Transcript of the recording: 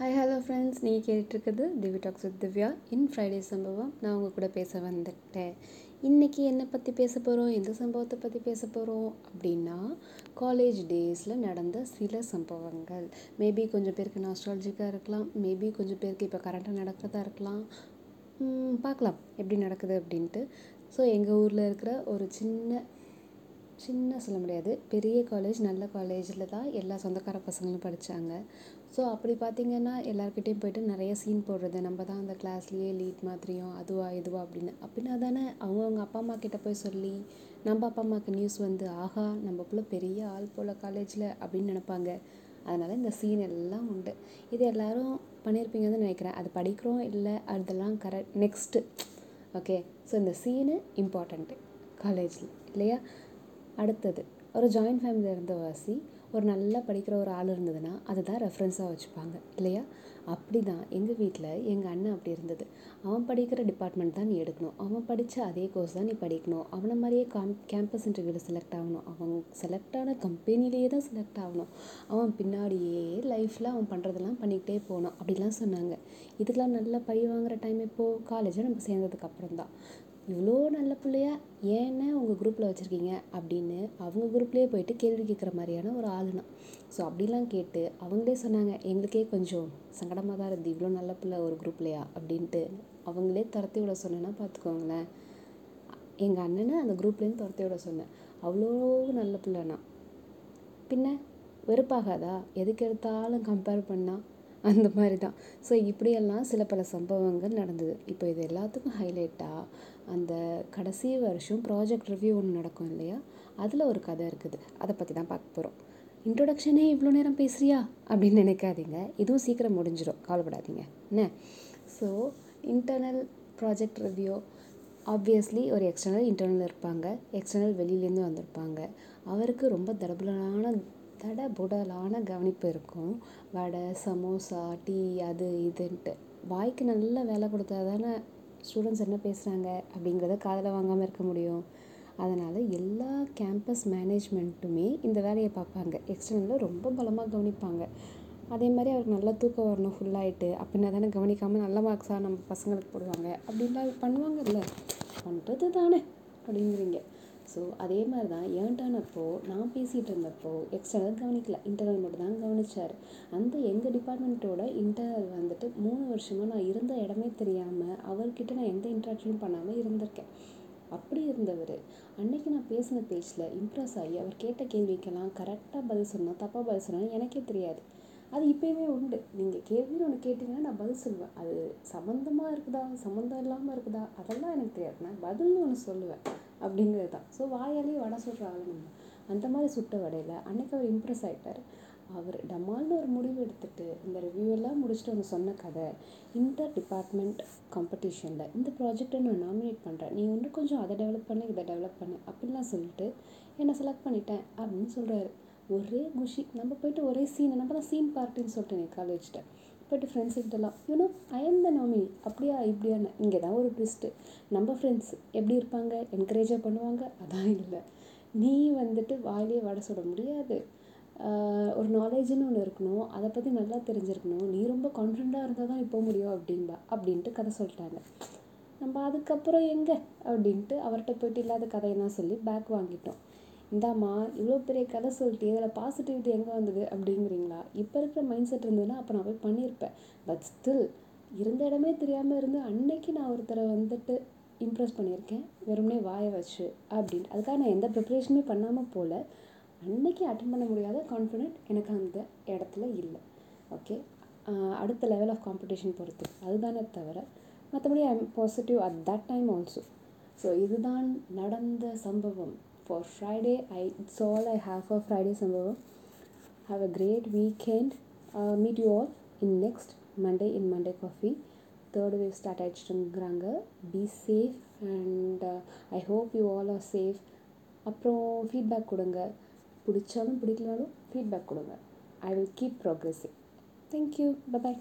Hi hello friends நீங்கள் கேட்டுட்ருக்குது Divi talks with Divya. In Friday சம்பவம் நான் உங்கள் கூட பேச வந்துட்டேன். இன்றைக்கி என்னை பற்றி பேச போகிறோம் எந்த சம்பவத்தை பற்றி பேச போகிறோம் அப்படின்னா காலேஜ் டேஸில் நடந்த சில சம்பவங்கள். மேபி கொஞ்சம் பேருக்கு நாஸ்ட்ராலஜிக்காக இருக்கலாம். மேபி கொஞ்சம் பேருக்கு இப்போ கரண்ட்டாக நடக்கிறதா இருக்கலாம். பார்க்கலாம். எப்படி நடக்குது அப்படின்ட்டு. ஸோ எங்கள் ஊரில் இருக்கிற ஒரு சின்ன சின்ன சொல்ல முடியாது. பெரிய காலேஜ் நல்ல காலேஜில் தான் எல்லா சொந்தக்கார பசங்களும் படித்தாங்க ஸோ அப்படி பார்த்திங்கன்னா எல்லாருக்கிட்டேயும் போய்ட்டு நிறைய சீன் போடுறது. நம்ம தான் அந்த கிளாஸ்லேயே லீட் மாதிரியும் அதுவா இதுவா அப்படின்னு. அப்படின்னா தானே அவங்கவுங்க அப்பா அம்மா கிட்டே போய் சொல்லி நம்ம அப்பா அம்மாவுக்கு நியூஸ் வந்து ஆஹா நம்ம பிள்ளை பெரிய ஆள் போல் காலேஜில் அப்படின்னு நினப்பாங்க. அதனால் இந்த சீன் எல்லாம் உண்டு. இது எல்லோரும் பண்ணியிருப்பீங்கன்னு நினைக்கிறேன். அது படிக்கிறோம் இல்லை அதெல்லாம் கரெக்ட் நெக்ஸ்ட்டு ஓகே ஸோ இந்த சீனு இம்பார்ட்டண்ட்டு காலேஜில் இல்லையா? அடுத்தது ஒரு ஜாயிண்ட் ஃபேமிலியில் இருந்தவாசி ஒரு நல்லா படிக்கிற ஒரு ஆள் இருந்ததுன்னா அதை தான் ரெஃபரன்ஸாக வச்சுப்பாங்க இல்லையா? அப்படி தான் எங்கள் வீட்டில் எங்கள் அண்ணன் அப்படி இருந்தது. அவன் படிக்கிற டிபார்ட்மெண்ட் தான் நீ எடுக்கணும். அவன் படித்த அதே கோர்ஸ் தான் நீ படிக்கணும். அவனை மாதிரியே காம் கேம்பஸ் இன்டர்வியூவில் செலக்ட் ஆகணும். அவன் செலக்ட் ஆன கம்பெனிலேயே தான் செலக்ட் ஆகணும். அவன் பின்னாடியே லைஃப்பில் அவன் பண்ணுறதெல்லாம் பண்ணிக்கிட்டே போகணும் அப்படிலாம் சொன்னாங்க. இதுக்கெலாம் நல்லா பழி வாங்குகிற டைம் இப்போது காலேஜை நம்ம சேர்ந்ததுக்கு அப்புறம் தான் இவ்வளோ நல்ல பிள்ளையா? ஏண்ணே உங்கள் குரூப்பில் வச்சுருக்கீங்க? அப்படின்னு அவங்க குரூப்லேயே போயிட்டு கேள்வி கேட்குற மாதிரியான ஒரு ஆளுனா ஸோ அப்படிலாம் கேட்டு அவங்களே சொன்னாங்க எங்களுக்கே கொஞ்சம் சங்கடமாக தான் இருந்தது இவ்வளோ நல்ல பிள்ளை ஒரு குரூப்லையா அப்படின்ட்டு அவங்களே துரத்தி விட சொன்னேன்னா பார்த்துக்கோங்களேன் எங்கள் அண்ணனை அந்த குரூப்லேருந்து துரத்தி விட சொன்னேன். அவ்வளோ நல்ல பிள்ளைனா? பின்ன வெறுப்பாகாதா? எதுக்கு எடுத்தாலும் கம்பேர் பண்ணால் அந்த மாதிரி தான் ஸோ இப்படியெல்லாம் சில பல சம்பவங்கள் நடந்தது. இப்போ இது எல்லாத்துக்கும் ஹைலைட்டாக அந்த கடைசி வருஷம் ப்ராஜெக்ட் ரிவ்யூ ஒன்று நடக்கும் இல்லையா? அதில் ஒரு கதை இருக்குது. அதை பற்றி தான் பார்க்க போகிறோம் இன்ட்ரொடக்ஷனே இவ்வளோ நேரம் பேசுகிறியா அப்படின்னு நினைக்காதீங்க. இதுவும் சீக்கிரம் முடிஞ்சிடும் கவலைப்படாதீங்க. என்ன? So internal project review obviously ஒரு எக்ஸ்டர்னல் இன்டர்னல் இருப்பாங்க. எக்ஸ்டர்னல் வெளியிலேருந்து வந்திருப்பாங்க. அவருக்கு ரொம்ப தடபுலான தடபுடலான கவனிப்பு இருக்கும். வடை சமோசா டீ அது இதுன்ட்டு. வாய்க்கு நல்ல வேலை கொடுத்தா தானே ஸ்டூடெண்ட்ஸ் என்ன பேசுகிறாங்க அப்படிங்கிறத காதில் வாங்காமல் இருக்க முடியும். அதனால் எல்லா கேம்பஸ் மேனேஜ்மெண்ட்டுமே இந்த வேலையை பார்ப்பாங்க. எக்ஸ்டர்னலில் ரொம்ப பலமாக கவனிப்பாங்க. அதே மாதிரி அவருக்கு நல்லா தூக்கம் வரணும் ஃபுல்லாகிட்டு அப்படின்னா தானே கவனிக்காமல் நல்ல மார்க்ஸாக நம்ம பசங்களுக்கு போடுவாங்க. அப்படின்லாம் பண்ணுவாங்கல்ல. பண்ணுறது தானே அப்படிங்கிறீங்க. ஸோ அதே மாதிரி தான் ஏன்டானப்போ நான் பேசிகிட்டு இருந்தப்போ எக்ஸ்டர்னல் கவனிக்கல இன்டர்னல் மட்டும் தான் கவனிச்சார். அந்த எங்கள் டிபார்ட்மெண்ட்டோட இன்டர்னல் வந்துட்டு மூணு வருஷமாக நான் இருந்த இடமே தெரியாமல் அவர்கிட்ட நான் எந்த இன்ட்ராக்ஷனும் பண்ணாமல் இருந்திருக்கேன். அப்படி இருந்தவர். அன்னைக்கு நான் பேசின பேச்சில் இம்ப்ரெஸ் ஆகி அவர் கேட்ட கேள்விக்கெல்லாம் கரெக்டாக பதில் சொன்னால் தப்பாக பதில் சொன்னால் எனக்கே தெரியாது. அது இப்போயுமே உண்டு. நீங்கள் கேள்வின்னு ஒன்று கேட்டிங்கன்னா நான் பதில் சொல்லுவேன். அது சம்மந்தமாக இருக்குதா? சம்மந்தம் இல்லாமல் இருக்குதா? அதெல்லாம் எனக்கு தெரியாது. நான் பதில்னு ஒன்று சொல்லுவேன். அப்படிங்கிறது தான் ஸோ வாயாலே வடை சுடுற ஆள் நம்ம. அந்த மாதிரி சுட்ட வடையில் அன்றைக்கி அவர் இம்ப்ரெஸ் ஆகிட்டார் அவர் டமால்னு ஒரு முடிவு எடுத்துகிட்டு இந்த ரிவ்யூ எல்லாம் முடிச்சுட்டு அவங்க சொன்ன கதை இன்டர் டிபார்ட்மெண்ட் காம்படிஷனில் இந்த ப்ராஜெக்டை நான் நாமினேட் பண்ணுறேன் நீ இன்னும் கொஞ்சம் அதை டெவலப் பண்ணு இதை டெவலப் பண்ணு அப்படின்லாம் சொல்லிட்டு என்னை செலக்ட் பண்ணிட்டேன் அப்படின்னு சொல்கிறாரு ஒரே குஷி. நம்ம போயிட்டு ஒரே சீன் நம்ம தான் சீன் பார்ட்டின்னு சொல்லிட்டு என் காலேஜ்கிட்ட போய்ட்டு ஃப்ரெண்ட்ஸுக்கிட்டலாம் you know I'm the nominee அப்படியா இப்படியான்னு. இங்கே தான் ஒரு ட்விஸ்ட்டு நம்ம ஃப்ரெண்ட்ஸ் எப்படி இருப்பாங்க? என்கரேஜாக பண்ணுவாங்க? அதான் இல்லை. நீ வந்துட்டு வாயிலே வடை சுட முடியாது. ஒரு நாலேஜுன்னு ஒன்று இருக்கணும். அதை பற்றி நல்லா தெரிஞ்சிருக்கணும். நீ ரொம்ப கான்ஃபிடண்ட்டாக இருந்தால் தான் இப்போ முடியும் அப்படின்பா. அப்படின்ட்டு கதை சொல்லிட்டாங்க. நம்ம அதுக்கப்புறம் எங்கே? அப்படின்ட்டு அவர்கிட்ட போயிட்டு இல்லாத கதையெல்லாம் சொல்லி பேக் வாங்கிட்டோம். இந்தாம்மா இவ்வளோ பெரிய கதை சொல்லிட்டு இதில் பாசிட்டிவிட்டி எங்கே வந்தது அப்படிங்கிறீங்களா? இப்போ இருக்கிற மைண்ட் செட் இருந்ததுன்னா அப்போ நான் போய் பண்ணியிருப்பேன். பட் ஸ்டில் இருந்த இடமே தெரியாமல் இருந்து அன்னைக்கு நான் ஒருத்தரை வந்துட்டு இம்ப்ரெஸ் பண்ணியிருக்கேன். வெறுமனே வாயை வச்சு அப்படின்ட்டு அதுக்காக நான் எந்த ப்ரிப்ரேஷனுமே பண்ணாமல் போகல அன்னைக்கு அட்டன் பண்ண முடியாத கான்ஃபிடென்ட் எனக்கு அந்த இடத்துல இல்லை. ஓகே அடுத்த லெவல் ஆஃப் காம்படிஷன் பொறுத்து. அதுதானே தவிர மற்றபடி I am positive at that time also so இதுதான் நடந்த சம்பவம். for Friday. I it's all I have for Friday Sambhavam. Have a great weekend. Uh, meet you all in next Monday in Monday Coffee. Third wave start ஆயிடுச்சுங்கிறாங்க be safe and I hope you all are safe அப்புறம் feedback கொடுங்க பிடிச்சாலும் பிடிக்கலாலும் feedback கொடுங்க I will keep progressing thank you bye bye